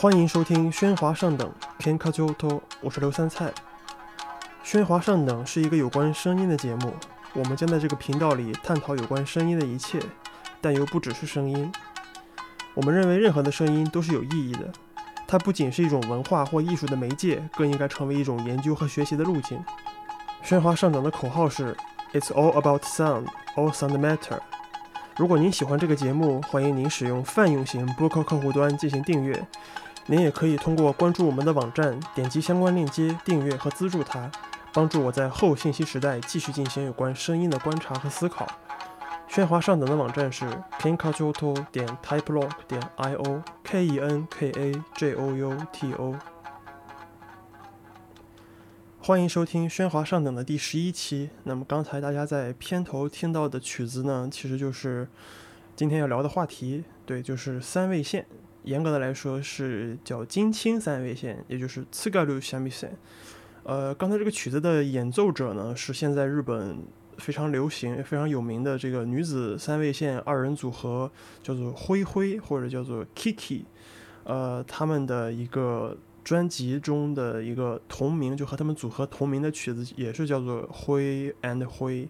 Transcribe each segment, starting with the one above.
欢迎收听《喧哗上等》偏科周托，我是刘三菜。喧哗上等是一个有关声音的节目，我们将在这个频道里探讨有关声音的一切，但又不只是声音。我们认为任何的声音都是有意义的，它不仅是一种文化或艺术的媒介，更应该成为一种研究和学习的路径。喧哗上等的口号是 “It's all about sound, all sound matter”。如果您喜欢这个节目，欢迎您使用泛用型播客客户端进行订阅。您也可以通过关注我们的网站，点击相关链接订阅和资助它，帮助我在后信息时代继续进行有关声音的观察和思考。喧哗上等的网站是 kenkajoto 点 typelog 点 io k e n k a j o u t o。欢迎收听喧哗上等的第十一期。那么刚才大家在片头听到的曲子呢，其实就是今天要聊的话题，对，就是三味线。严格的来说是叫金青三味线，也就是次盖鲁三味线。呃，刚才这个曲子的演奏者呢，是现在日本非常流行、非常有名的这个女子三味线二人组合，叫做灰灰或者叫做 Kiki。呃，他们的一个。专辑中的一个同名，就和他们组合同名的曲子，也是叫做《灰 and 灰》，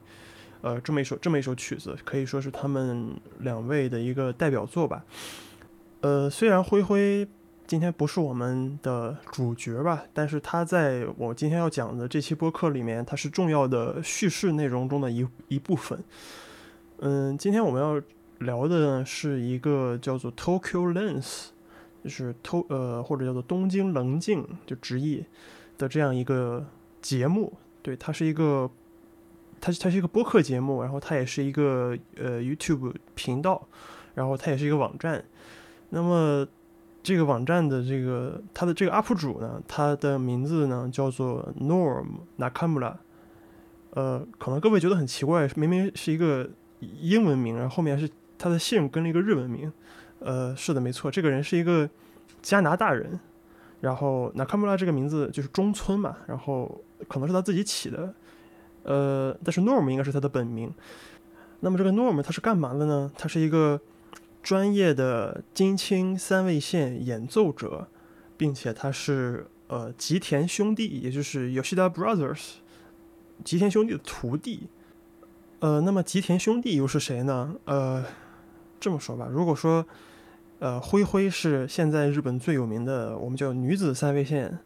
呃，这么一首这么一首曲子，可以说是他们两位的一个代表作吧。呃，虽然灰灰今天不是我们的主角吧，但是他在我今天要讲的这期播客里面，他是重要的叙事内容中的一一部分。嗯，今天我们要聊的是一个叫做 Tokyo Lens。就是偷呃或者叫做东京棱镜就直译的这样一个节目，对，它是一个，它它是一个播客节目，然后它也是一个呃 YouTube 频道，然后它也是一个网站。那么这个网站的这个它的这个 UP 主呢，他的名字呢叫做 Norm Nakamura，呃，可能各位觉得很奇怪，明明是一个英文名，然后后面是他的姓跟了一个日文名。呃，是的，没错，这个人是一个加拿大人，然后，Nakamura 这个名字就是中村嘛，然后可能是他自己起的，呃，但是 Norm 应该是他的本名。那么这个 Norm 他是干嘛的呢？他是一个专业的金青三味线演奏者，并且他是呃吉田兄弟，也就是 Yoshida Brothers 吉田兄弟的徒弟。呃，那么吉田兄弟又是谁呢？呃，这么说吧，如果说呃，灰灰是现在日本最有名的，我们叫女子三味线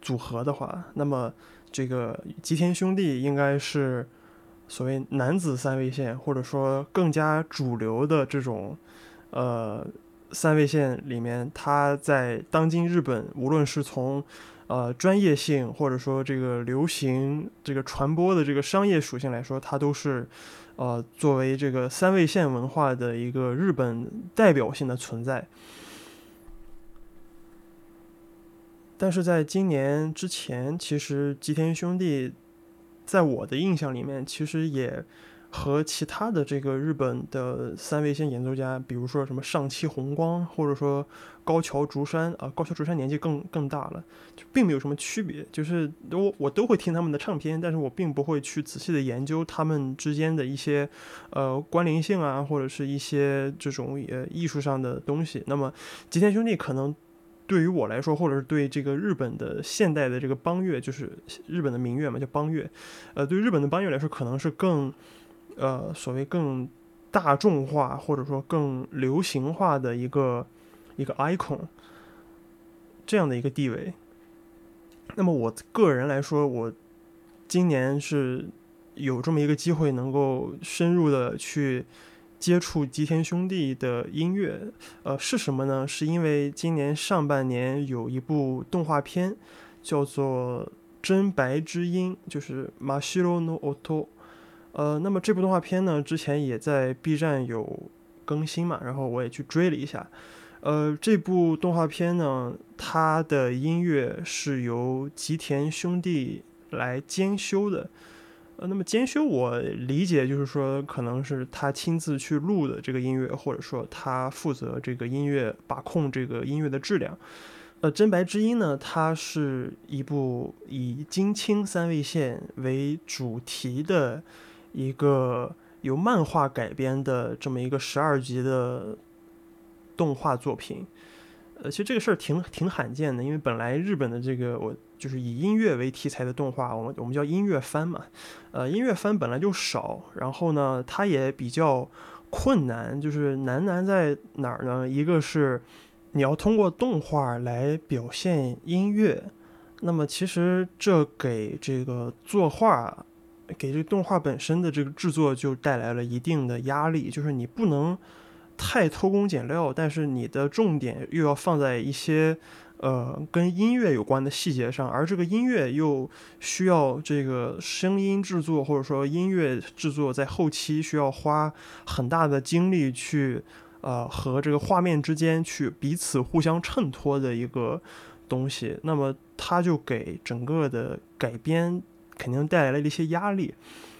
组合的话，那么这个吉田兄弟应该是所谓男子三味线，或者说更加主流的这种呃三味线里面，他在当今日本，无论是从呃专业性，或者说这个流行这个传播的这个商业属性来说，它都是。呃，作为这个三味线文化的一个日本代表性的存在，但是在今年之前，其实吉田兄弟在我的印象里面，其实也。和其他的这个日本的三味线演奏家，比如说什么上期红光，或者说高桥竹山啊，高桥竹山年纪更更大了，就并没有什么区别。就是我我都会听他们的唱片，但是我并不会去仔细的研究他们之间的一些呃关联性啊，或者是一些这种呃艺术上的东西。那么吉田兄弟可能对于我来说，或者是对这个日本的现代的这个邦乐，就是日本的民乐嘛，叫邦乐，呃，对日本的邦乐来说，可能是更。呃，所谓更大众化或者说更流行化的一个一个 icon，这样的一个地位。那么我个人来说，我今年是有这么一个机会，能够深入的去接触吉田兄弟的音乐。呃，是什么呢？是因为今年上半年有一部动画片叫做《真白之音》，就是《马西罗诺奥托》。呃，那么这部动画片呢，之前也在 B 站有更新嘛，然后我也去追了一下。呃，这部动画片呢，它的音乐是由吉田兄弟来监修的。呃，那么监修我理解就是说，可能是他亲自去录的这个音乐，或者说他负责这个音乐把控这个音乐的质量。呃，真白之音呢，它是一部以金青三位线为主题的。一个由漫画改编的这么一个十二集的动画作品，呃，其实这个事儿挺挺罕见的，因为本来日本的这个我就是以音乐为题材的动画，我们我们叫音乐番嘛，呃，音乐番本来就少，然后呢，它也比较困难，就是难难在哪儿呢？一个是你要通过动画来表现音乐，那么其实这给这个作画，给这个动画本身的这个制作就带来了一定的压力，就是你不能。太偷工减料，但是你的重点又要放在一些呃跟音乐有关的细节上，而这个音乐又需要这个声音制作或者说音乐制作在后期需要花很大的精力去呃和这个画面之间去彼此互相衬托的一个东西，那么它就给整个的改编肯定带来了一些压力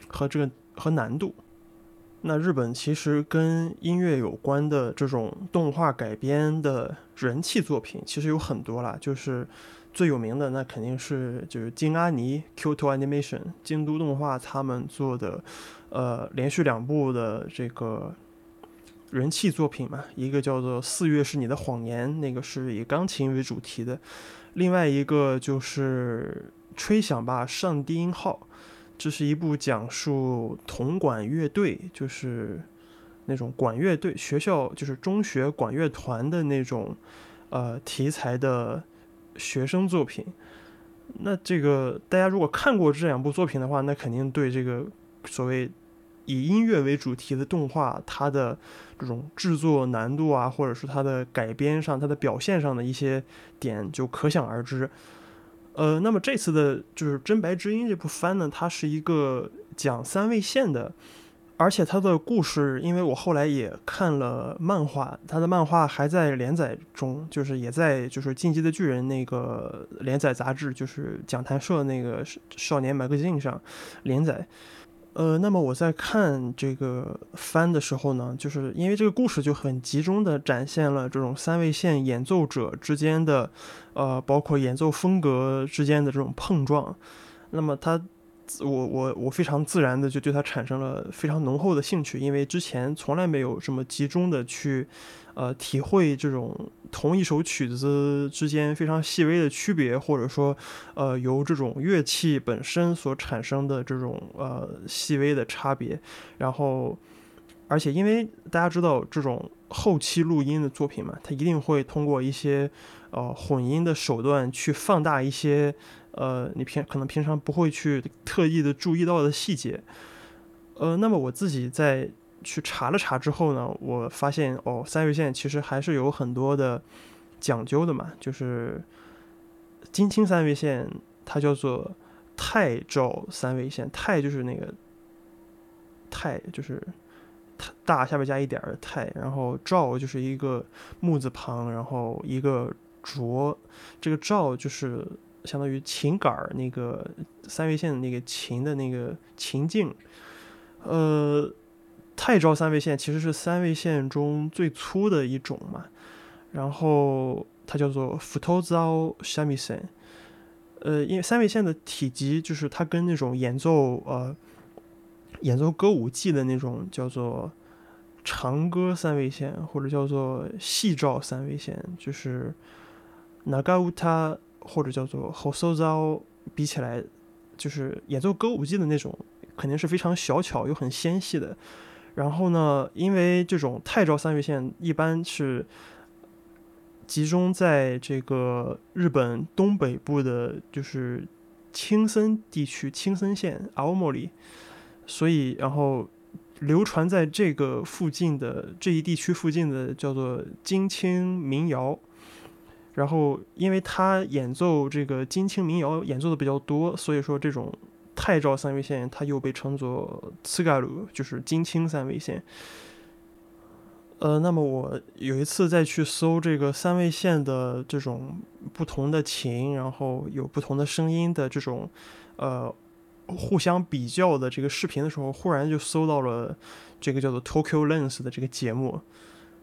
和这个和难度。那日本其实跟音乐有关的这种动画改编的人气作品其实有很多啦，就是最有名的那肯定是就是金阿尼 Kyoto Animation 京都动画他们做的，呃，连续两部的这个人气作品嘛，一个叫做《四月是你的谎言》，那个是以钢琴为主题的，另外一个就是《吹响吧上低音号》。这是一部讲述铜管乐队，就是那种管乐队学校，就是中学管乐团的那种呃题材的学生作品。那这个大家如果看过这两部作品的话，那肯定对这个所谓以音乐为主题的动画，它的这种制作难度啊，或者是它的改编上、它的表现上的一些点，就可想而知。呃，那么这次的就是《真白之音》这部番呢，它是一个讲三位线的，而且它的故事，因为我后来也看了漫画，它的漫画还在连载中，就是也在就是《进击的巨人》那个连载杂志，就是讲谈社那个少年 magazine 上连载。呃，那么我在看这个番的时候呢，就是因为这个故事就很集中的展现了这种三位线演奏者之间的，呃，包括演奏风格之间的这种碰撞。那么他，我我我非常自然的就对他产生了非常浓厚的兴趣，因为之前从来没有这么集中的去。呃，体会这种同一首曲子之间非常细微的区别，或者说，呃，由这种乐器本身所产生的这种呃细微的差别。然后，而且因为大家知道这种后期录音的作品嘛，它一定会通过一些呃混音的手段去放大一些呃你平可能平常不会去特意的注意到的细节。呃，那么我自己在。去查了查之后呢，我发现哦，三味线其实还是有很多的讲究的嘛。就是金青三味线，它叫做太照三味线，太就是那个太就是大下边加一点的太，然后照就是一个木字旁，然后一个卓，这个照就是相当于琴杆儿那个三味线的那个琴的那个琴颈，呃。太昭三味线其实是三味线中最粗的一种嘛，然后它叫做福头糟三味线，呃，因为三味线的体积就是它跟那种演奏呃演奏歌舞伎的那种叫做长歌三味线或者叫做细照三味线，就是那嘎乌塔或者叫做后搜糟比起来，就是演奏歌舞伎的那种肯定是非常小巧又很纤细的。然后呢，因为这种太昭三月线一般是集中在这个日本东北部的，就是青森地区青森县奥莫里，所以然后流传在这个附近的这一地区附近的叫做金青民谣。然后因为他演奏这个金青民谣演奏的比较多，所以说这种。太昭三味线，它又被称作次嘎鲁，就是金青三味线。呃，那么我有一次再去搜这个三味线的这种不同的琴，然后有不同的声音的这种呃互相比较的这个视频的时候，忽然就搜到了这个叫做 Tokyo Lens 的这个节目。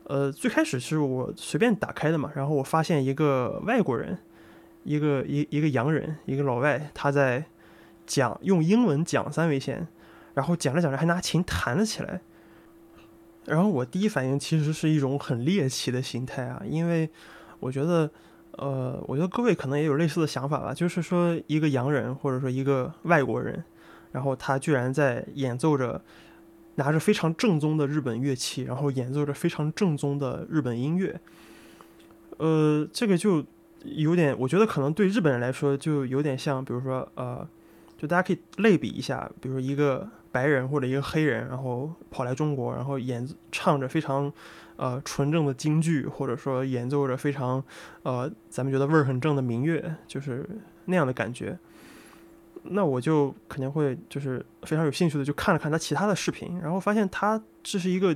呃，最开始是我随便打开的嘛，然后我发现一个外国人，一个一一个洋人，一个老外，他在。讲用英文讲三味线，然后讲着讲着还拿琴弹了起来，然后我第一反应其实是一种很猎奇的心态啊，因为我觉得，呃，我觉得各位可能也有类似的想法吧，就是说一个洋人或者说一个外国人，然后他居然在演奏着，拿着非常正宗的日本乐器，然后演奏着非常正宗的日本音乐，呃，这个就有点，我觉得可能对日本人来说就有点像，比如说，呃，就大家可以类比一下，比如说一个白人或者一个黑人，然后跑来中国，然后演唱着非常。呃，纯正的京剧，或者说演奏着非常，呃，咱们觉得味儿很正的民乐，就是那样的感觉。那我就肯定会就是非常有兴趣的，就看了看他其他的视频，然后发现他这是一个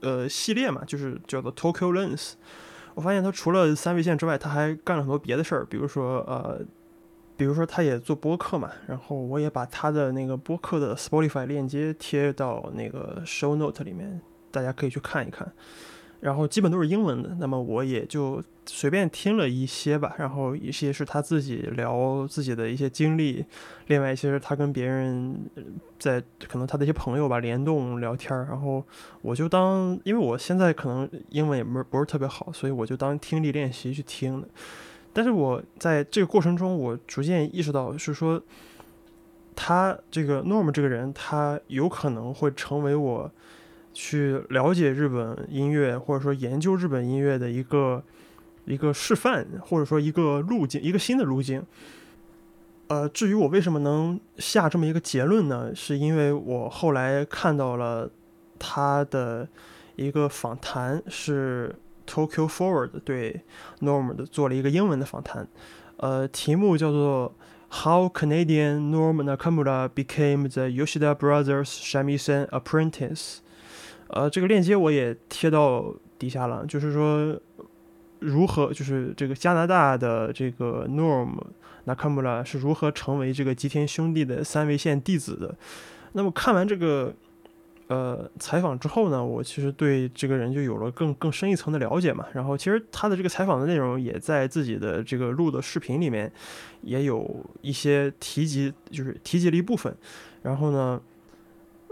呃系列嘛，就是叫做 Tokyo Lens。我发现他除了三味线之外，他还干了很多别的事儿，比如说呃，比如说他也做播客嘛，然后我也把他的那个播客的 Spotify 链接贴到那个 Show Note 里面，大家可以去看一看。然后基本都是英文的，那么我也就随便听了一些吧。然后一些是他自己聊自己的一些经历，另外一些是他跟别人在可能他的一些朋友吧联动聊天儿。然后我就当，因为我现在可能英文也不是不是特别好，所以我就当听力练习去听的。但是我在这个过程中，我逐渐意识到是说，他这个 Norm 这个人，他有可能会成为我。去了解日本音乐，或者说研究日本音乐的一个一个示范，或者说一个路径，一个新的路径。呃，至于我为什么能下这么一个结论呢？是因为我后来看到了他的一个访谈，是 Tokyo Forward 对 Norm 的做了一个英文的访谈，呃，题目叫做 How Canadian Norm Nakamura Became the Yoshida Brothers Shamisen Apprentice。呃，这个链接我也贴到底下了，就是说如何，就是这个加拿大的这个 Norm Nakamura 是如何成为这个吉田兄弟的三维线弟子的。那么看完这个呃采访之后呢，我其实对这个人就有了更更深一层的了解嘛。然后其实他的这个采访的内容也在自己的这个录的视频里面也有一些提及，就是提及了一部分。然后呢。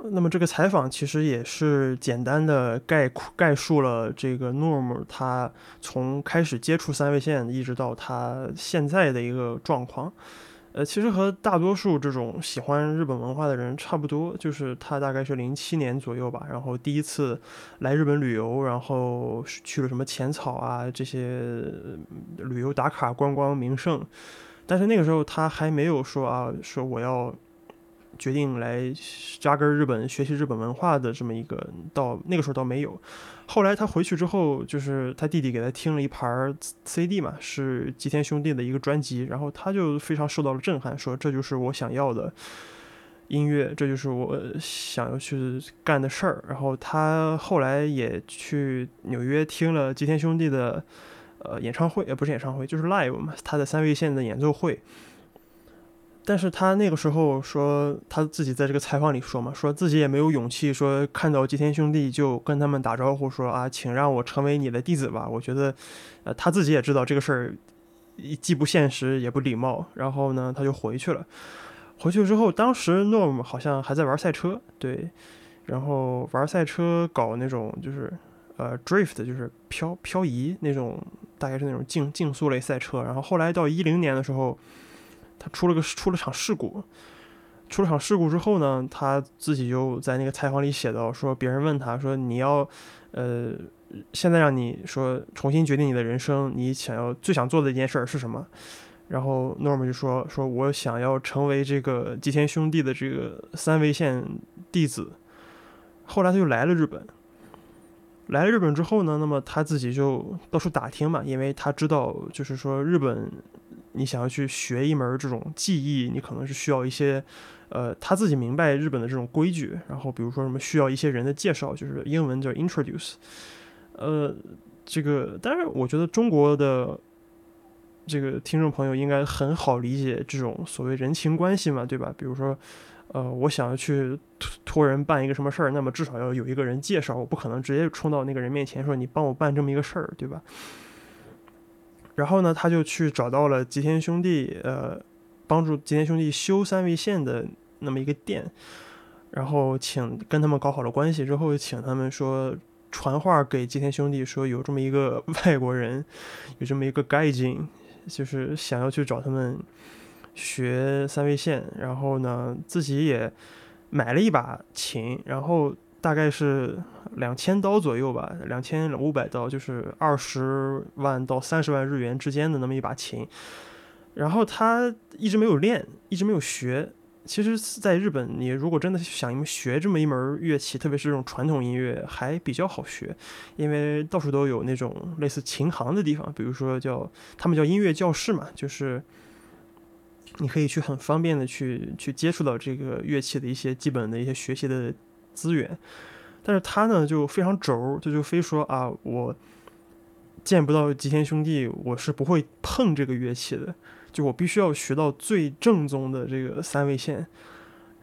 那么这个采访其实也是简单的概括概述了这个 Norm 他从开始接触三位线一直到他现在的一个状况，呃，其实和大多数这种喜欢日本文化的人差不多，就是他大概是零七年左右吧，然后第一次来日本旅游，然后去了什么浅草啊这些旅游打卡观光名胜，但是那个时候他还没有说啊，说我要。决定来扎根日本学习日本文化的这么一个，到那个时候倒没有。后来他回去之后，就是他弟弟给他听了一盘 CD 嘛，是吉田兄弟的一个专辑，然后他就非常受到了震撼，说这就是我想要的音乐，这就是我想要去干的事儿。然后他后来也去纽约听了吉田兄弟的呃演唱会，也不是演唱会，就是 live 嘛，他的三味线的演奏会。但是他那个时候说，他自己在这个采访里说嘛，说自己也没有勇气说看到吉田兄弟就跟他们打招呼说啊，请让我成为你的弟子吧。我觉得，呃，他自己也知道这个事儿既不现实也不礼貌。然后呢，他就回去了。回去之后，当时 Norm 好像还在玩赛车，对，然后玩赛车搞那种就是呃 drift，就是漂漂移那种，大概是那种竞竞速类赛车。然后后来到一零年的时候。他出了个出了场事故，出了场事故之后呢，他自己就在那个采访里写到说，别人问他说你要，呃，现在让你说重新决定你的人生，你想要最想做的一件事儿是什么？然后 Norm 就说说我想要成为这个吉田兄弟的这个三维线弟子。后来他就来了日本，来了日本之后呢，那么他自己就到处打听嘛，因为他知道就是说日本。你想要去学一门这种技艺，你可能是需要一些，呃，他自己明白日本的这种规矩，然后比如说什么需要一些人的介绍，就是英文叫 introduce，呃，这个，但是我觉得中国的这个听众朋友应该很好理解这种所谓人情关系嘛，对吧？比如说，呃，我想要去托人办一个什么事儿，那么至少要有一个人介绍，我不可能直接冲到那个人面前说你帮我办这么一个事儿，对吧？然后呢，他就去找到了吉田兄弟，呃，帮助吉田兄弟修三味线的那么一个店，然后请跟他们搞好了关系之后，请他们说传话给吉田兄弟说有这么一个外国人，有这么一个盖金，就是想要去找他们学三味线，然后呢自己也买了一把琴，然后大概是两千刀左右吧，两千五百刀，就是二十万到三十万日元之间的那么一把琴，然后他一直没有练，一直没有学。其实，在日本，你如果真的想学这么一门乐器，特别是这种传统音乐，还比较好学，因为到处都有那种类似琴行的地方，比如说叫他们叫音乐教室嘛，就是你可以去很方便的去去接触到这个乐器的一些基本的一些学习的资源。但是他呢就非常轴，他就非说啊，我见不到吉田兄弟，我是不会碰这个乐器的。就我必须要学到最正宗的这个三味线，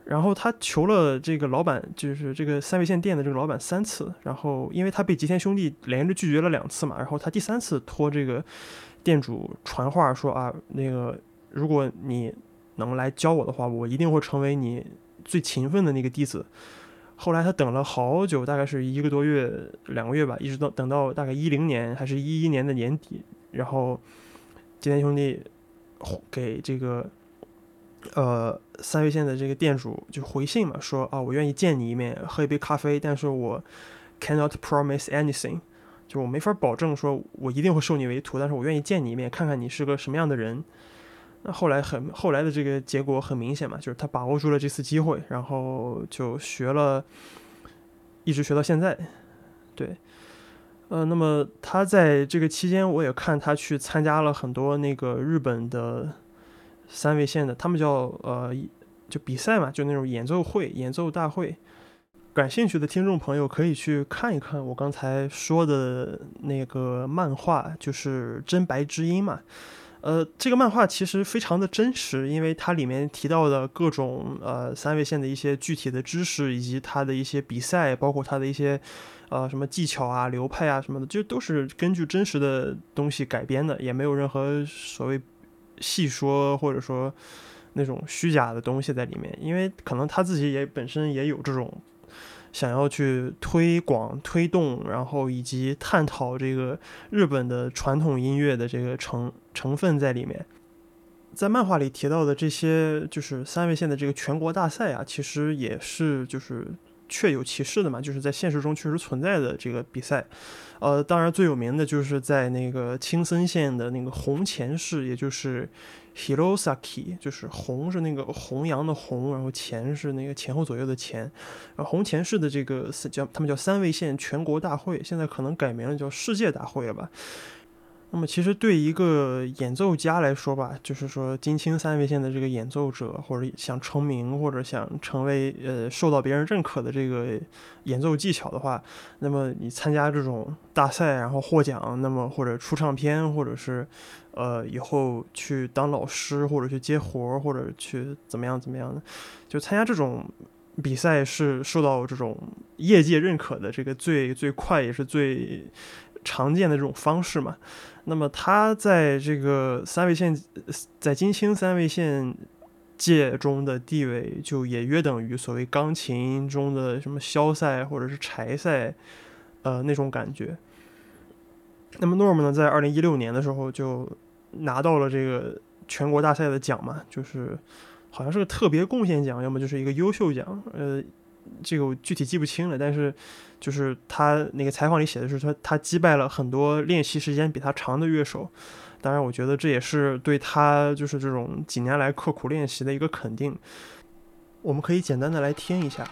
然后他求了这个老板，就是这个三味线店的这个老板三次，然后因为他被吉田兄弟连着拒绝了两次嘛，然后他第三次托这个店主传话说啊，那个如果你能来教我的话，我一定会成为你最勤奋的那个弟子。后来他等了好久，大概是一个多月、两个月吧，一直到等到大概一零年还是一一年的年底，然后今天兄弟。给这个呃三味线的这个店主就回信嘛，说啊，我愿意见你一面，喝一杯咖啡，但是我 cannot promise anything，就我没法保证说我一定会收你为徒，但是我愿意见你一面，看看你是个什么样的人。那后来很后来的这个结果很明显嘛，就是他把握住了这次机会，然后就学了，一直学到现在，对。呃，那么他在这个期间，我也看他去参加了很多那个日本的三味线的，他们叫呃，就比赛嘛，就那种演奏会、演奏大会。感兴趣的听众朋友可以去看一看我刚才说的那个漫画，就是真白之音嘛。呃，这个漫画其实非常的真实，因为它里面提到的各种呃三味线的一些具体的知识，以及它的一些比赛，包括它的一些。呃，什么技巧啊、流派啊什么的，就都是根据真实的东西改编的，也没有任何所谓细说或者说那种虚假的东西在里面。因为可能他自己也本身也有这种想要去推广、推动，然后以及探讨这个日本的传统音乐的这个成成分在里面。在漫画里提到的这些，就是三味线的这个全国大赛啊，其实也是就是。确有其事的嘛，就是在现实中确实存在的这个比赛，呃，当然最有名的就是在那个青森县的那个红前市，也就是 Hirosaki，就是红是那个弘扬的弘，然后前是那个前后左右的前，然后红前市的这个叫他们叫三位线全国大会，现在可能改名了叫世界大会了吧。那么其实对一个演奏家来说吧，就是说金青三味线的这个演奏者，或者想成名，或者想成为呃受到别人认可的这个演奏技巧的话，那么你参加这种大赛，然后获奖，那么或者出唱片，或者是呃以后去当老师，或者去接活儿，或者去怎么样怎么样的，就参加这种比赛是受到这种业界认可的这个最最快也是最常见的这种方式嘛。那么他在这个三位线，在金青三位线界中的地位，就也约等于所谓钢琴中的什么萧赛或者是柴赛，呃那种感觉。那么 Norm 呢，在二零一六年的时候就拿到了这个全国大赛的奖嘛，就是好像是个特别贡献奖，要么就是一个优秀奖，呃。这个我具体记不清了，但是就是他那个采访里写的是说他击败了很多练习时间比他长的乐手，当然我觉得这也是对他就是这种几年来刻苦练习的一个肯定。我们可以简单的来听一下。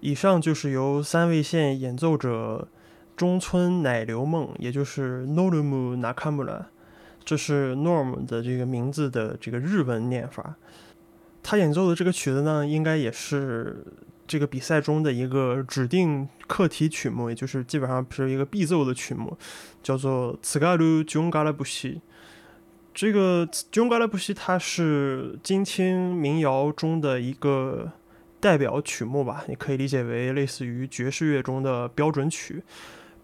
以上就是由三味线演奏者中村乃流梦，也就是 Norumu Nakamura，这是 Norm 的这个名字的这个日文念法。他演奏的这个曲子呢，应该也是这个比赛中的一个指定课题曲目，也就是基本上是一个必奏的曲目，叫做《t s g a r u Jungarabushi》。这个《Jungarabushi》它是金青民谣中的一个。代表曲目吧，你可以理解为类似于爵士乐中的标准曲，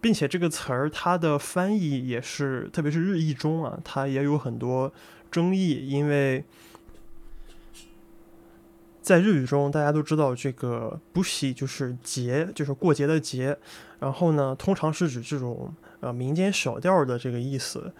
并且这个词儿它的翻译也是，特别是日译中啊，它也有很多争议，因为在日语中大家都知道这个不喜就是节，就是过节的节，然后呢，通常是指这种呃民间小调的这个意思。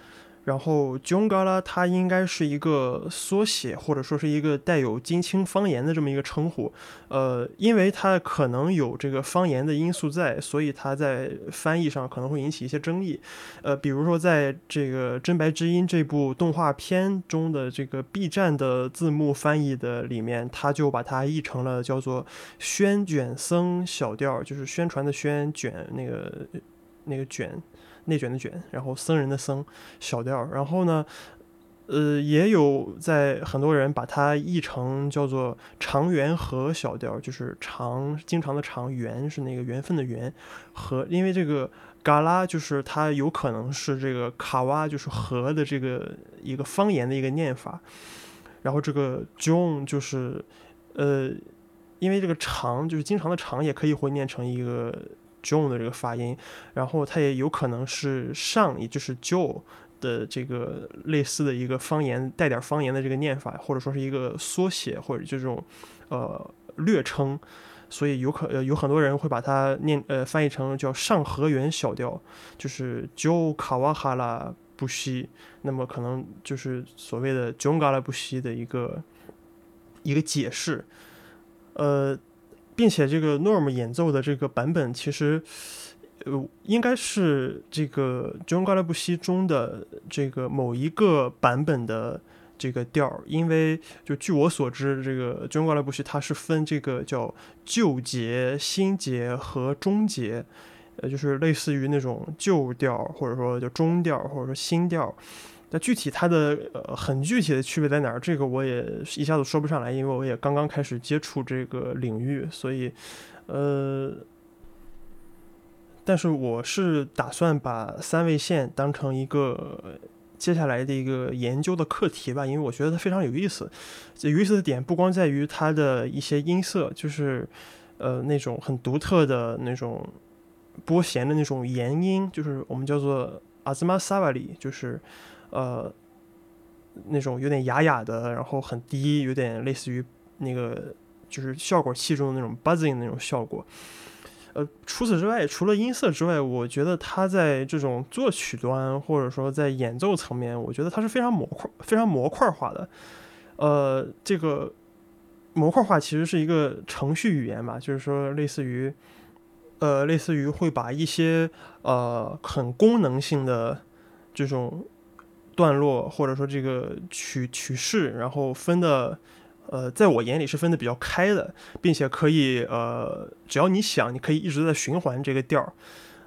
然后 j o n g a l a 它应该是一个缩写，或者说是一个带有金青方言的这么一个称呼。呃，因为它可能有这个方言的因素在，所以它在翻译上可能会引起一些争议。呃，比如说在这个《真白之音》这部动画片中的这个 B 站的字幕翻译的里面，它就把它译成了叫做“宣卷僧小调”，就是宣传的宣卷那个那个卷。内卷的卷，然后僧人的僧，小调。然后呢，呃，也有在很多人把它译成叫做长缘和小调，就是长经常的长缘是那个缘分的缘和，因为这个嘎拉就是它有可能是这个卡哇就是和的这个一个方言的一个念法。然后这个 John 就是呃，因为这个长就是经常的长也可以会念成一个。John 的这个发音，然后它也有可能是上，也就是 Joe 的这个类似的一个方言，带点方言的这个念法，或者说是一个缩写，或者就这种呃略称，所以有可呃有很多人会把它念呃翻译成叫上和元小调，就是 Joe Kawahara 不息，那么可能就是所谓的 j o n g a l a 不息的一个一个解释，呃。并且这个 Norm 演奏的这个版本，其实，呃，应该是这个《John Gallup 中的这个某一个版本的这个调儿。因为就据我所知，这个《John Gallup 它是分这个叫旧节、新节和中节，呃，就是类似于那种旧调，或者说叫中调，或者说新调。那具体它的呃很具体的区别在哪儿？这个我也一下子说不上来，因为我也刚刚开始接触这个领域，所以呃，但是我是打算把三位线当成一个接下来的一个研究的课题吧，因为我觉得它非常有意思。有意思的点不光在于它的一些音色，就是呃那种很独特的那种拨弦的那种延音，就是我们叫做阿兹玛萨瓦里，就是。呃，那种有点哑哑的，然后很低，有点类似于那个就是效果器中的那种 buzzing 那种效果。呃，除此之外，除了音色之外，我觉得它在这种作曲端或者说在演奏层面，我觉得它是非常模块、非常模块化的。呃，这个模块化其实是一个程序语言吧，就是说类似于呃，类似于会把一些呃很功能性的这种。段落或者说这个曲曲式，然后分的，呃，在我眼里是分的比较开的，并且可以，呃，只要你想，你可以一直在循环这个调儿。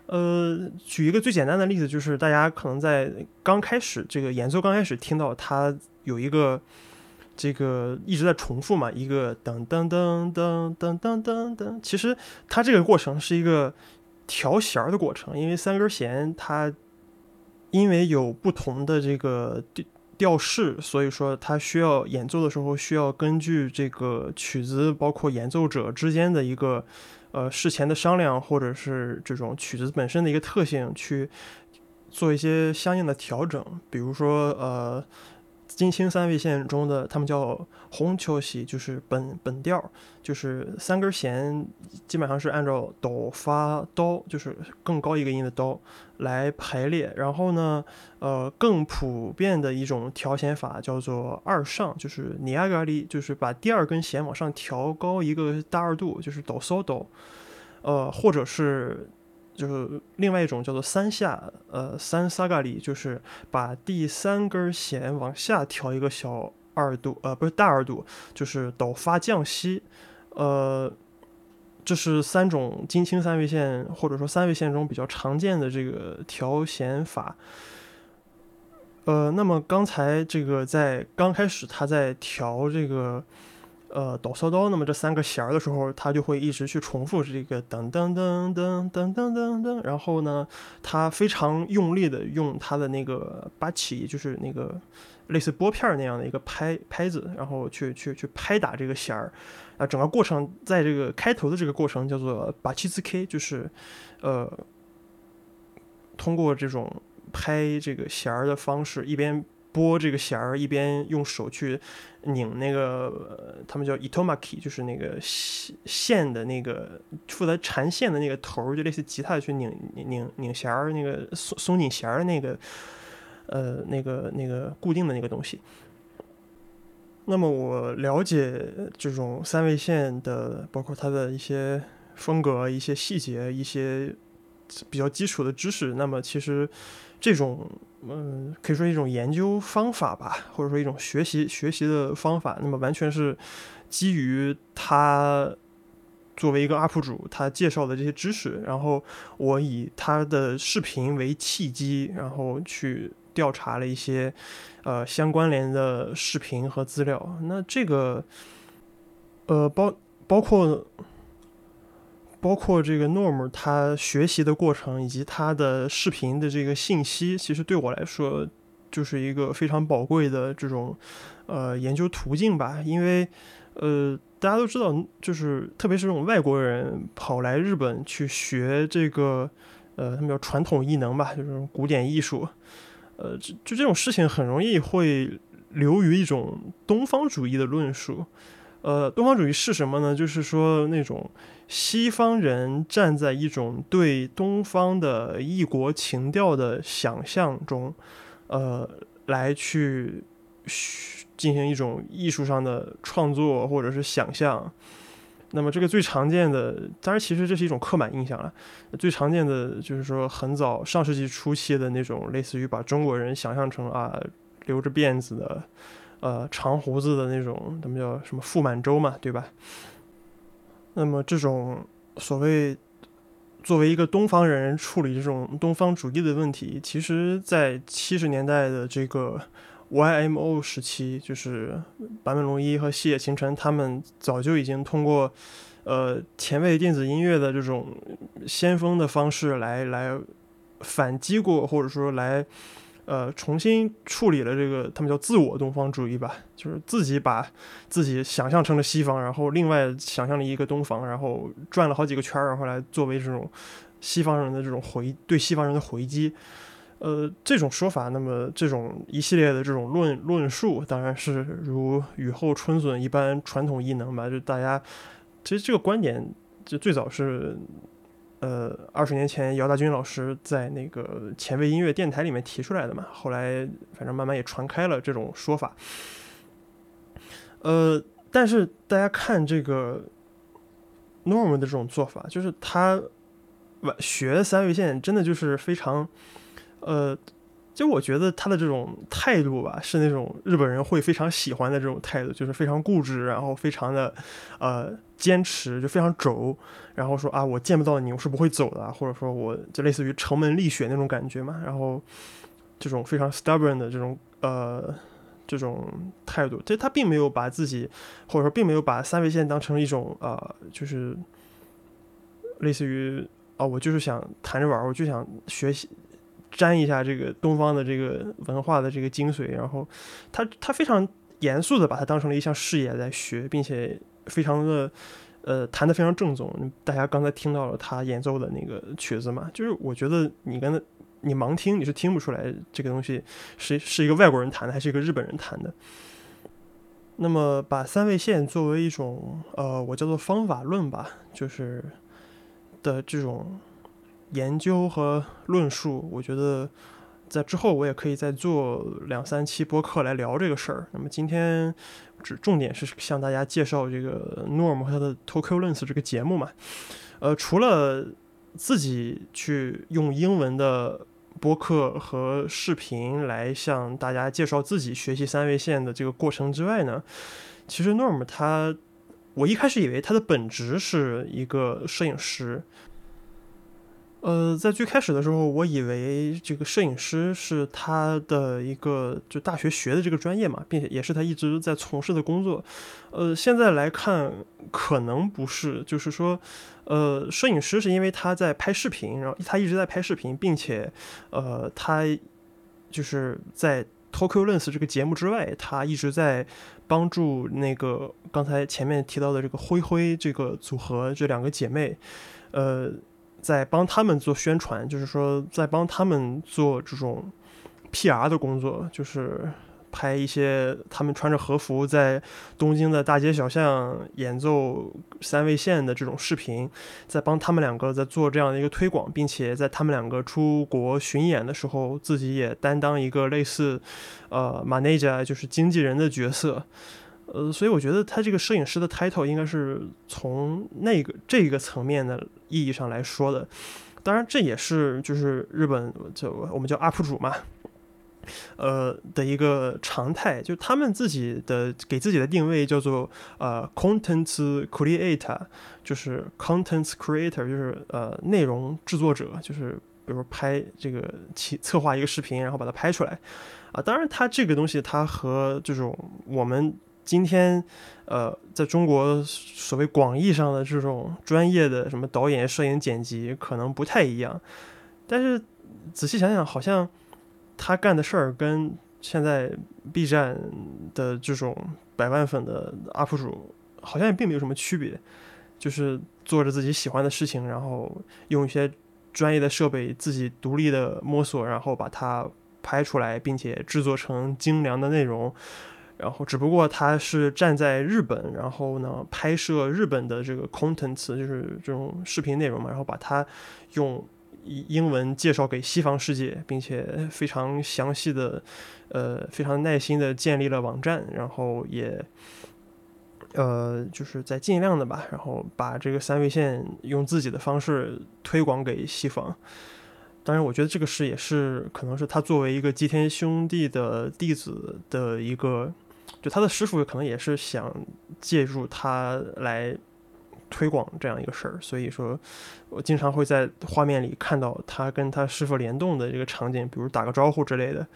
呃，举一个最简单的例子，就是大家可能在刚开始这个演奏刚开始听到它有一个这个一直在重复嘛，一个噔噔噔噔噔噔噔噔，其实它这个过程是一个调弦儿的过程，因为三根弦它。因为有不同的这个调调式，所以说它需要演奏的时候需要根据这个曲子，包括演奏者之间的一个呃事前的商量，或者是这种曲子本身的一个特性去做一些相应的调整，比如说呃。金青三味线中的，他们叫红秋喜，就是本本调，就是三根弦基本上是按照哆发哆，就是更高一个音的哆来排列。然后呢，呃，更普遍的一种调弦法叫做二上，就是尼亚嘎利，就是把第二根弦往上调高一个大二度，就是哆嗦哆，呃，或者是。就是另外一种叫做三下，呃，三萨嘎里，就是把第三根弦往下调一个小二度，呃，不是大二度，就是哆发降西，呃，这是三种金青三味线，或者说三味线中比较常见的这个调弦法。呃，那么刚才这个在刚开始他在调这个呃哆嗦哆，那么这三个弦儿的时候，他就会一直去重复这个噔噔噔噔噔噔噔噔，然后呢，他非常用力的用他的那个八起，就是那个类似拨片那样的一个拍拍子，然后去去去拍打这个弦儿。啊，整个过程在这个开头的这个过程叫做把七字 K，就是呃通过这种。拍这个弦儿的方式，一边拨这个弦儿，一边用手去拧那个，他们叫 itomaki，就是那个线线的那个负责缠线的那个头儿，就类似吉他去拧拧拧弦儿，那个松松紧弦儿的那个，呃，那个那个固定的那个东西。那么我了解这种三味线的，包括它的一些风格、一些细节、一些比较基础的知识。那么其实。这种，嗯，可以说一种研究方法吧，或者说一种学习学习的方法。那么完全是基于他作为一个 UP 主，他介绍的这些知识，然后我以他的视频为契机，然后去调查了一些呃相关联的视频和资料。那这个，呃，包包括。包括这个 Norm 他学习的过程，以及他的视频的这个信息，其实对我来说就是一个非常宝贵的这种呃研究途径吧。因为呃大家都知道，就是特别是这种外国人跑来日本去学这个呃他们叫传统艺能吧，就是古典艺术，呃就就这种事情很容易会流于一种东方主义的论述。呃，东方主义是什么呢？就是说那种。西方人站在一种对东方的异国情调的想象中，呃，来去进行一种艺术上的创作或者是想象。那么这个最常见的，当然其实这是一种刻板印象了。最常见的就是说，很早上世纪初期的那种，类似于把中国人想象成啊留着辫子的，呃长胡子的那种，他们叫什么傅满洲嘛，对吧？那么这种所谓作为一个东方人处理这种东方主义的问题，其实，在七十年代的这个 YMO 时期，就是坂本龙一和西野晴臣他们早就已经通过呃前卫电子音乐的这种先锋的方式来来反击过，或者说来。呃，重新处理了这个，他们叫自我东方主义吧，就是自己把自己想象成了西方，然后另外想象了一个东方，然后转了好几个圈儿，然后来作为这种西方人的这种回对西方人的回击。呃，这种说法，那么这种一系列的这种论论述，当然是如雨后春笋一般传统异能吧，就大家其实这个观点就最早是。呃，二十年前姚大军老师在那个前卫音乐电台里面提出来的嘛，后来反正慢慢也传开了这种说法。呃，但是大家看这个 Norm 的这种做法，就是他学三味线真的就是非常，呃。就我觉得他的这种态度吧，是那种日本人会非常喜欢的这种态度，就是非常固执，然后非常的呃坚持，就非常轴，然后说啊，我见不到你，我是不会走的，或者说我就类似于城门立雪那种感觉嘛，然后这种非常 stubborn 的这种呃这种态度，其实他并没有把自己或者说并没有把三味线当成一种呃就是类似于啊，我就是想弹着玩，我就想学习。沾一下这个东方的这个文化的这个精髓，然后他他非常严肃的把它当成了一项事业在学，并且非常的呃弹得非常正宗。大家刚才听到了他演奏的那个曲子嘛，就是我觉得你跟你盲听你是听不出来这个东西是是一个外国人弹的还是一个日本人弹的。那么把三味线作为一种呃我叫做方法论吧，就是的这种。研究和论述，我觉得在之后我也可以再做两三期播客来聊这个事儿。那么今天只重点是向大家介绍这个 Norm 和他的 Tokyo Lens 这个节目嘛。呃，除了自己去用英文的播客和视频来向大家介绍自己学习三味线的这个过程之外呢，其实 Norm 他我一开始以为他的本职是一个摄影师。呃，在最开始的时候，我以为这个摄影师是他的一个就大学学的这个专业嘛，并且也是他一直在从事的工作。呃，现在来看可能不是，就是说，呃，摄影师是因为他在拍视频，然后他一直在拍视频，并且，呃，他就是在 Tokyo Lens 这个节目之外，他一直在帮助那个刚才前面提到的这个灰灰这个组合这两个姐妹，呃。在帮他们做宣传，就是说在帮他们做这种 PR 的工作，就是拍一些他们穿着和服在东京的大街小巷演奏三味线的这种视频，在帮他们两个在做这样的一个推广，并且在他们两个出国巡演的时候，自己也担当一个类似呃 manager，就是经纪人的角色。呃，所以我觉得他这个摄影师的 title 应该是从那个这个层面的意义上来说的。当然，这也是就是日本就我们叫 UP 主嘛，呃的一个常态，就他们自己的给自己的定位叫做呃 content creator，就是 content creator，就是呃内容制作者，就是比如拍这个企策划一个视频，然后把它拍出来啊。当然，它这个东西它和这种我们今天，呃，在中国所谓广义上的这种专业的什么导演、摄影、剪辑，可能不太一样。但是仔细想想，好像他干的事儿跟现在 B 站的这种百万粉的 UP 主，好像也并没有什么区别。就是做着自己喜欢的事情，然后用一些专业的设备，自己独立的摸索，然后把它拍出来，并且制作成精良的内容。然后，只不过他是站在日本，然后呢，拍摄日本的这个 contents，就是这种视频内容嘛，然后把它用英文介绍给西方世界，并且非常详细的，呃，非常耐心的建立了网站，然后也，呃，就是在尽量的吧，然后把这个三位线用自己的方式推广给西方。当然，我觉得这个事也是可能是他作为一个吉田兄弟的弟子的一个。就他的师傅可能也是想借助他来推广这样一个事儿，所以说我经常会在画面里看到他跟他师傅联动的这个场景，比如打个招呼之类的。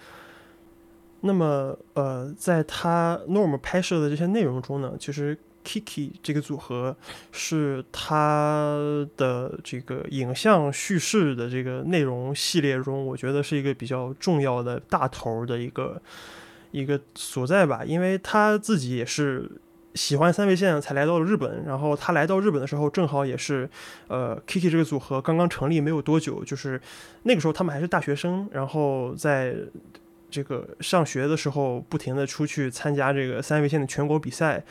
那么，呃，在他 Norm 拍摄的这些内容中呢，其实 Kiki 这个组合是他的这个影像叙事的这个内容系列中，我觉得是一个比较重要的大头的一个。一个所在吧，因为他自己也是喜欢三味线才来到了日本。然后他来到日本的时候，正好也是，呃，Kiki 这个组合刚刚成立没有多久，就是那个时候他们还是大学生，然后在这个上学的时候，不停的出去参加这个三味线的全国比赛，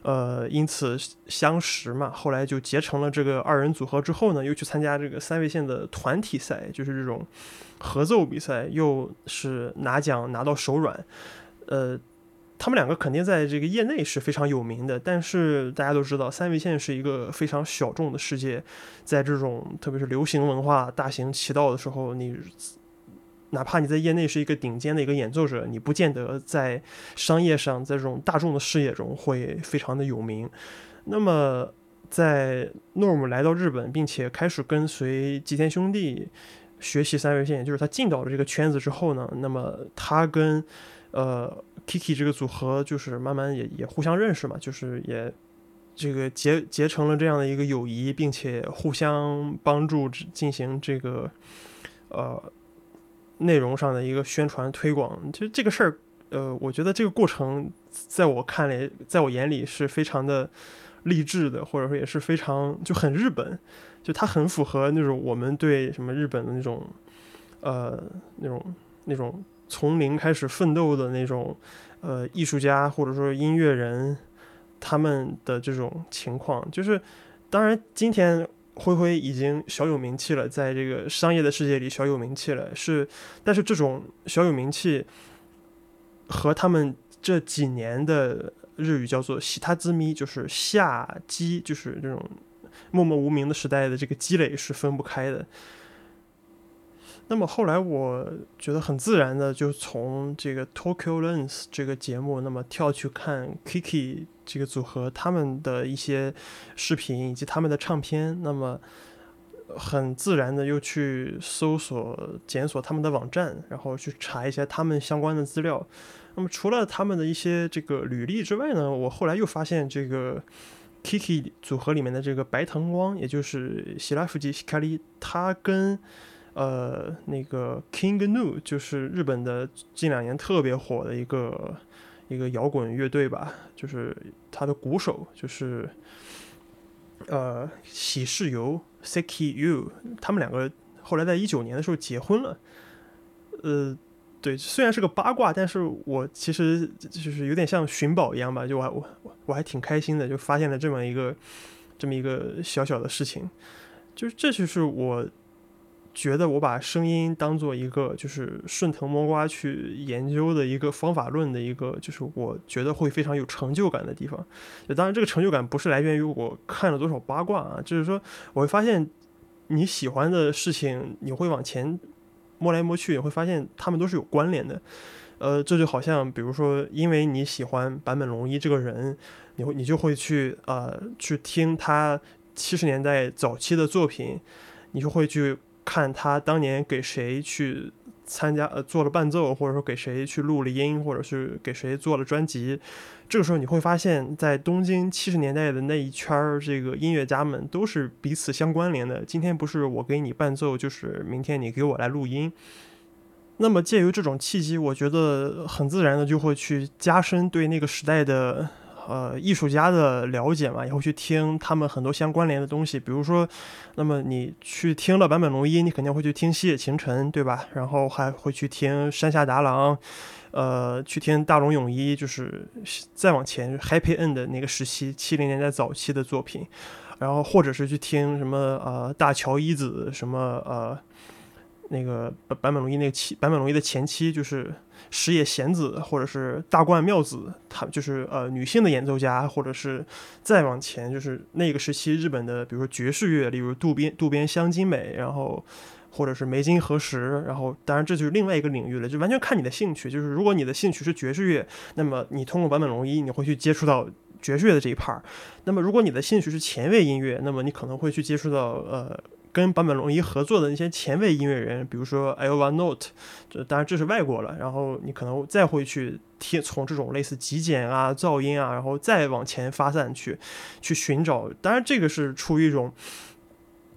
呃，因此相识嘛。后来就结成了这个二人组合之后呢，又去参加这个三味线的团体赛，就是这种合奏比赛，又是拿奖拿到手软。呃，他们两个肯定在这个业内是非常有名的，但是大家都知道，三味线是一个非常小众的世界，在这种特别是流行文化大行其道的时候，你哪怕你在业内是一个顶尖的一个演奏者，你不见得在商业上，在这种大众的视野中会非常的有名。那么，在 Norm 来到日本，并且开始跟随吉田兄弟学习三味线，就是他进到了这个圈子之后呢，那么他跟呃，Kiki 这个组合就是慢慢也也互相认识嘛，就是也这个结结成了这样的一个友谊，并且互相帮助进行这个呃内容上的一个宣传推广。其实这个事儿，呃，我觉得这个过程在我看来，在我眼里是非常的励志的，或者说也是非常就很日本，就它很符合那种我们对什么日本的那种呃那种那种。从零开始奋斗的那种，呃，艺术家或者说音乐人，他们的这种情况，就是，当然，今天灰灰已经小有名气了，在这个商业的世界里小有名气了，是，但是这种小有名气和他们这几年的日语叫做“喜他之咪”，就是下积，就是这种默默无名的时代的这个积累是分不开的。那么后来我觉得很自然的就从这个 Tokyo Lens 这个节目，那么跳去看 Kiki 这个组合他们的一些视频以及他们的唱片，那么很自然的又去搜索检索他们的网站，然后去查一些他们相关的资料。那么除了他们的一些这个履历之外呢，我后来又发现这个 Kiki 组合里面的这个白藤光，也就是希拉夫吉希卡利，他跟呃，那个 King Gnu 就是日本的近两年特别火的一个一个摇滚乐队吧，就是他的鼓手就是呃喜事由 Seki Yu，他们两个后来在一九年的时候结婚了。呃，对，虽然是个八卦，但是我其实就是有点像寻宝一样吧，就我我我还挺开心的，就发现了这么一个这么一个小小的事情，就是这就是我。觉得我把声音当做一个就是顺藤摸瓜去研究的一个方法论的一个，就是我觉得会非常有成就感的地方。当然这个成就感不是来源于我看了多少八卦啊，就是说我会发现你喜欢的事情，你会往前摸来摸去，你会发现他们都是有关联的。呃，这就好像比如说，因为你喜欢坂本龙一这个人，你会你就会去呃去听他七十年代早期的作品，你就会去。看他当年给谁去参加呃做了伴奏，或者说给谁去录了音，或者是给谁做了专辑，这个时候你会发现在东京七十年代的那一圈儿，这个音乐家们都是彼此相关联的。今天不是我给你伴奏，就是明天你给我来录音。那么借由这种契机，我觉得很自然的就会去加深对那个时代的。呃，艺术家的了解嘛，也会去听他们很多相关联的东西，比如说，那么你去听了坂本龙一，你肯定会去听西野晴臣，对吧？然后还会去听山下达郎，呃，去听大龙泳衣，就是再往前 Happy End 的那个时期，七零年代早期的作品，然后或者是去听什么呃大桥一子，什么呃那个坂本龙一那个，坂本龙一的前妻就是。石野贤子或者是大冠妙子，他就是呃女性的演奏家，或者是再往前就是那个时期日本的，比如说爵士乐，例如渡边渡边香津美，然后或者是梅津和实，然后当然这就是另外一个领域了，就完全看你的兴趣。就是如果你的兴趣是爵士乐，那么你通过坂本龙一，你会去接触到爵士乐的这一 part。那么如果你的兴趣是前卫音乐，那么你可能会去接触到呃。跟坂本龙一合作的那些前卫音乐人，比如说 Elva Note，当然这是外国了。然后你可能再会去听从这种类似极简啊、噪音啊，然后再往前发散去，去寻找。当然这个是出于一种，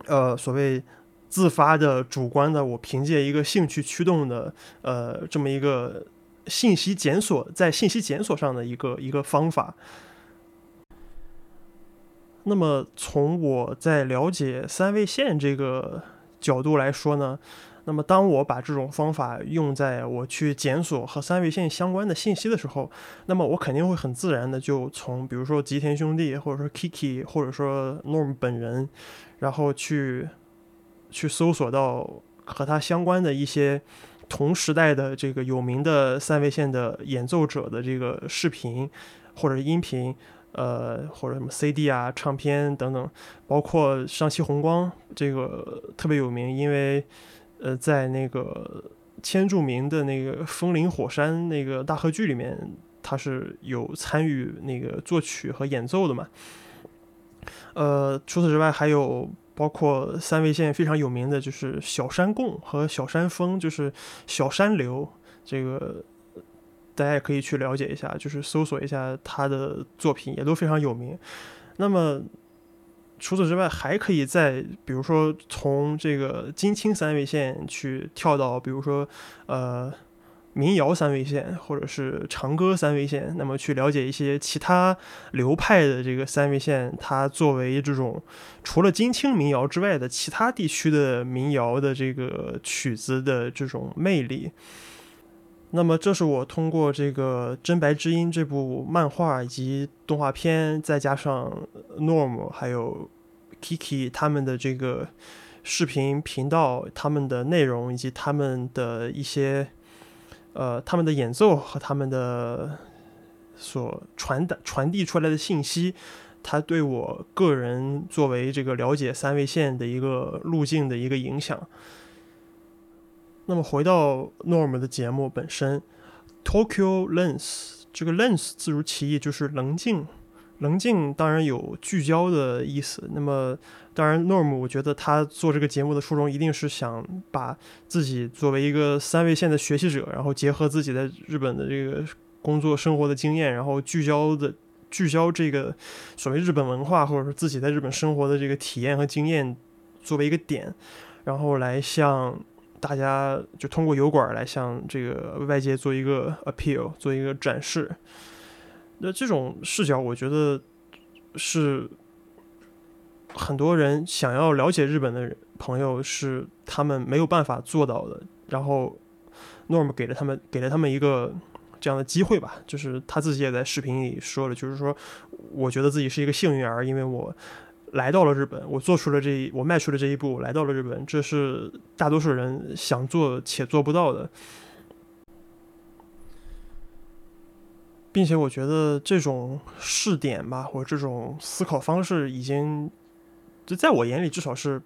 呃，所谓自发的、主观的，我凭借一个兴趣驱动的，呃，这么一个信息检索，在信息检索上的一个一个方法。那么从我在了解三位线这个角度来说呢，那么当我把这种方法用在我去检索和三位线相关的信息的时候，那么我肯定会很自然的就从比如说吉田兄弟，或者说 Kiki，或者说 Norm 本人，然后去去搜索到和他相关的一些同时代的这个有名的三位线的演奏者的这个视频或者音频。呃，或者什么 CD 啊、唱片等等，包括上汽红光这个特别有名，因为呃，在那个千著名的那个《风林火山》那个大合剧里面，他是有参与那个作曲和演奏的嘛。呃，除此之外，还有包括三味线非常有名的就是小山贡和小山风，就是小山流这个。大家也可以去了解一下，就是搜索一下他的作品，也都非常有名。那么除此之外，还可以再比如说从这个金青三味线去跳到，比如说呃民谣三味线，或者是长歌三味线，那么去了解一些其他流派的这个三味线，它作为这种除了金青民谣之外的其他地区的民谣的这个曲子的这种魅力。那么，这是我通过这个《真白之音》这部漫画以及动画片，再加上 Norm 还有 Kiki 他们的这个视频频道，他们的内容以及他们的一些呃他们的演奏和他们的所传达传递出来的信息，它对我个人作为这个了解三位线的一个路径的一个影响。那么回到 Norm 的节目本身，Tokyo Lens 这个 Lens 字如其意就是棱镜，棱镜当然有聚焦的意思。那么当然 Norm 我觉得他做这个节目的初衷一定是想把自己作为一个三位线的学习者，然后结合自己在日本的这个工作生活的经验，然后聚焦的聚焦这个所谓日本文化或者说自己在日本生活的这个体验和经验作为一个点，然后来向。大家就通过油管来向这个外界做一个 appeal，做一个展示。那这种视角，我觉得是很多人想要了解日本的朋友是他们没有办法做到的。然后 Norm 给了他们，给了他们一个这样的机会吧。就是他自己也在视频里说了，就是说，我觉得自己是一个幸运儿，因为我。来到了日本，我做出了这一，我迈出了这一步，来到了日本，这是大多数人想做且做不到的，并且我觉得这种试点吧，或这种思考方式，已经就在我眼里至少是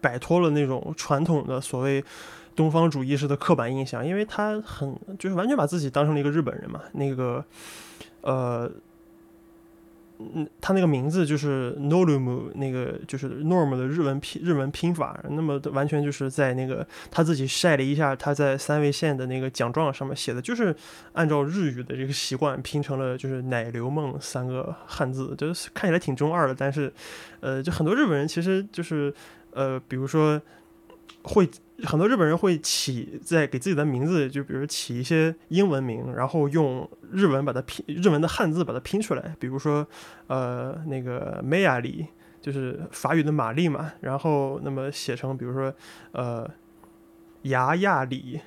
摆脱了那种传统的所谓东方主义式的刻板印象，因为他很就是完全把自己当成了一个日本人嘛，那个呃。嗯，他那个名字就是 Norum，那个就是 Norm 的日文拼日文拼法。那么完全就是在那个他自己晒了一下，他在三位线的那个奖状上面写的，就是按照日语的这个习惯拼成了就是奶流梦三个汉字，就是看起来挺中二的。但是，呃，就很多日本人其实就是呃，比如说会。很多日本人会起在给自己的名字，就比如起一些英文名，然后用日文把它拼，日文的汉字把它拼出来。比如说，呃，那个梅亚里就是法语的玛丽嘛，然后那么写成，比如说，呃，牙亚里，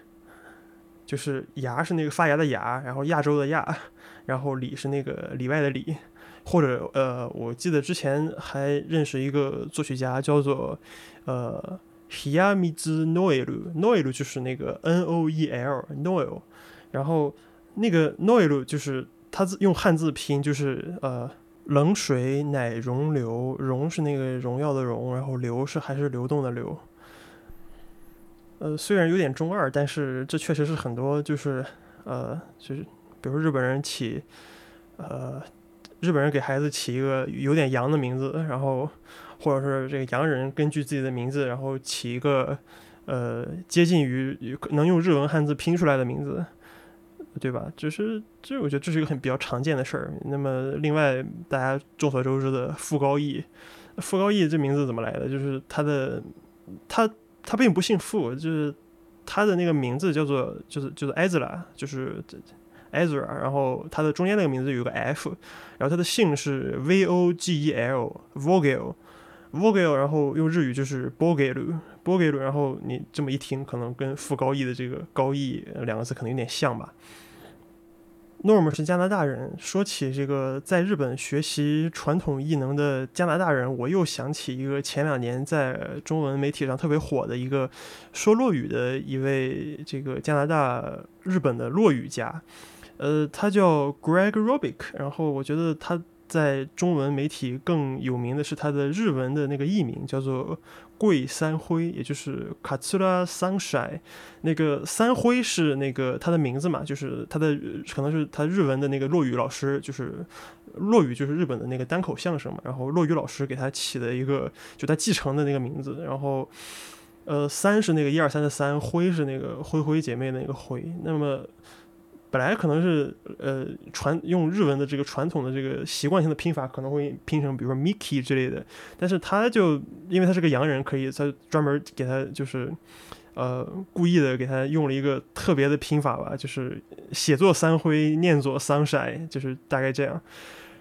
就是牙是那个发芽的牙，然后亚洲的亚，然后里是那个里外的里，或者呃，我记得之前还认识一个作曲家叫做，呃。Hiamizu Noel，Noel 就是那个 N O E L Noel，然后那个 Noel 就是他字用汉字拼就是呃冷水乃溶流，溶是那个荣耀的荣，然后流是还是流动的流。呃，虽然有点中二，但是这确实是很多就是呃就是比如日本人起呃日本人给孩子起一个有点洋的名字，然后。或者是这个洋人根据自己的名字，然后起一个呃接近于能用日文汉字拼出来的名字，对吧？就是这，我觉得这是一个很比较常见的事儿。那么，另外大家众所周知的傅高义，傅高义这名字怎么来的？就是他的他他并不姓傅，就是他的那个名字叫做就是就是 Ezra，就是这 Ezra，然后他的中间那个名字有个 F，然后他的姓是 V O G E L。Vogel，Vogel，然后用日语就是 Bogel，Bogel，然后你这么一听，可能跟傅高义的这个高义两个字可能有点像吧。Norm 是加拿大人，说起这个在日本学习传统艺能的加拿大人，我又想起一个前两年在中文媒体上特别火的一个说落语的一位这个加拿大日本的落语家，呃，他叫 Greg Robic，然后我觉得他。在中文媒体更有名的是他的日文的那个艺名，叫做桂三辉，也就是 Katsura Sunshine。那个三辉是那个他的名字嘛，就是他的可能是他日文的那个落语老师，就是落语就是日本的那个单口相声嘛。然后落语老师给他起的一个，就他继承的那个名字。然后，呃，三是那个一二三的三，辉是那个灰灰姐妹的那个辉。那么。本来可能是呃传用日文的这个传统的这个习惯性的拼法可能会拼成比如说 Mickey 之类的，但是他就因为他是个洋人，可以他专门给他就是呃故意的给他用了一个特别的拼法吧，就是写作三辉，念作 sunshine，就是大概这样。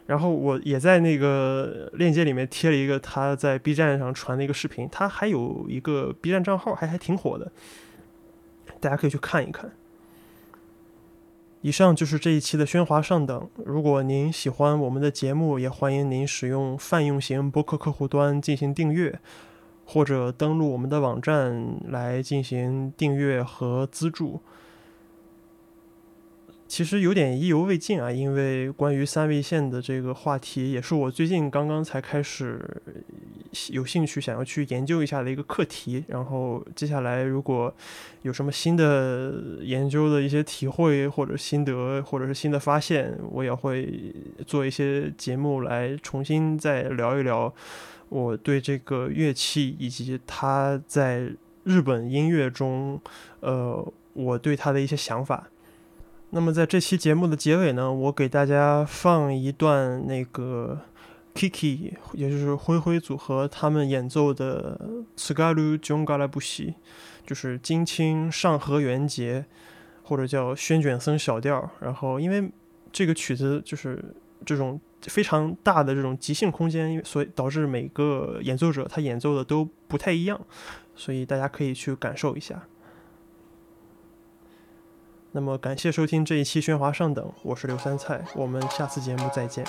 然后我也在那个链接里面贴了一个他在 B 站上传的一个视频，他还有一个 B 站账号，还还挺火的，大家可以去看一看。以上就是这一期的喧哗上等。如果您喜欢我们的节目，也欢迎您使用泛用型博客客户端进行订阅，或者登录我们的网站来进行订阅和资助。其实有点意犹未尽啊，因为关于三味线的这个话题，也是我最近刚刚才开始有兴趣想要去研究一下的一个课题。然后接下来如果有什么新的研究的一些体会或者心得，或者是新的发现，我也会做一些节目来重新再聊一聊我对这个乐器以及它在日本音乐中，呃，我对它的一些想法。那么在这期节目的结尾呢，我给大家放一段那个 Kiki，也就是灰灰组合他们演奏的《s k a r u Jongara Bushi》，就是金青上河元节，或者叫宣卷僧小调。然后因为这个曲子就是这种非常大的这种即兴空间，所以导致每个演奏者他演奏的都不太一样，所以大家可以去感受一下。那么，感谢收听这一期《喧哗上等》，我是刘三菜，我们下次节目再见。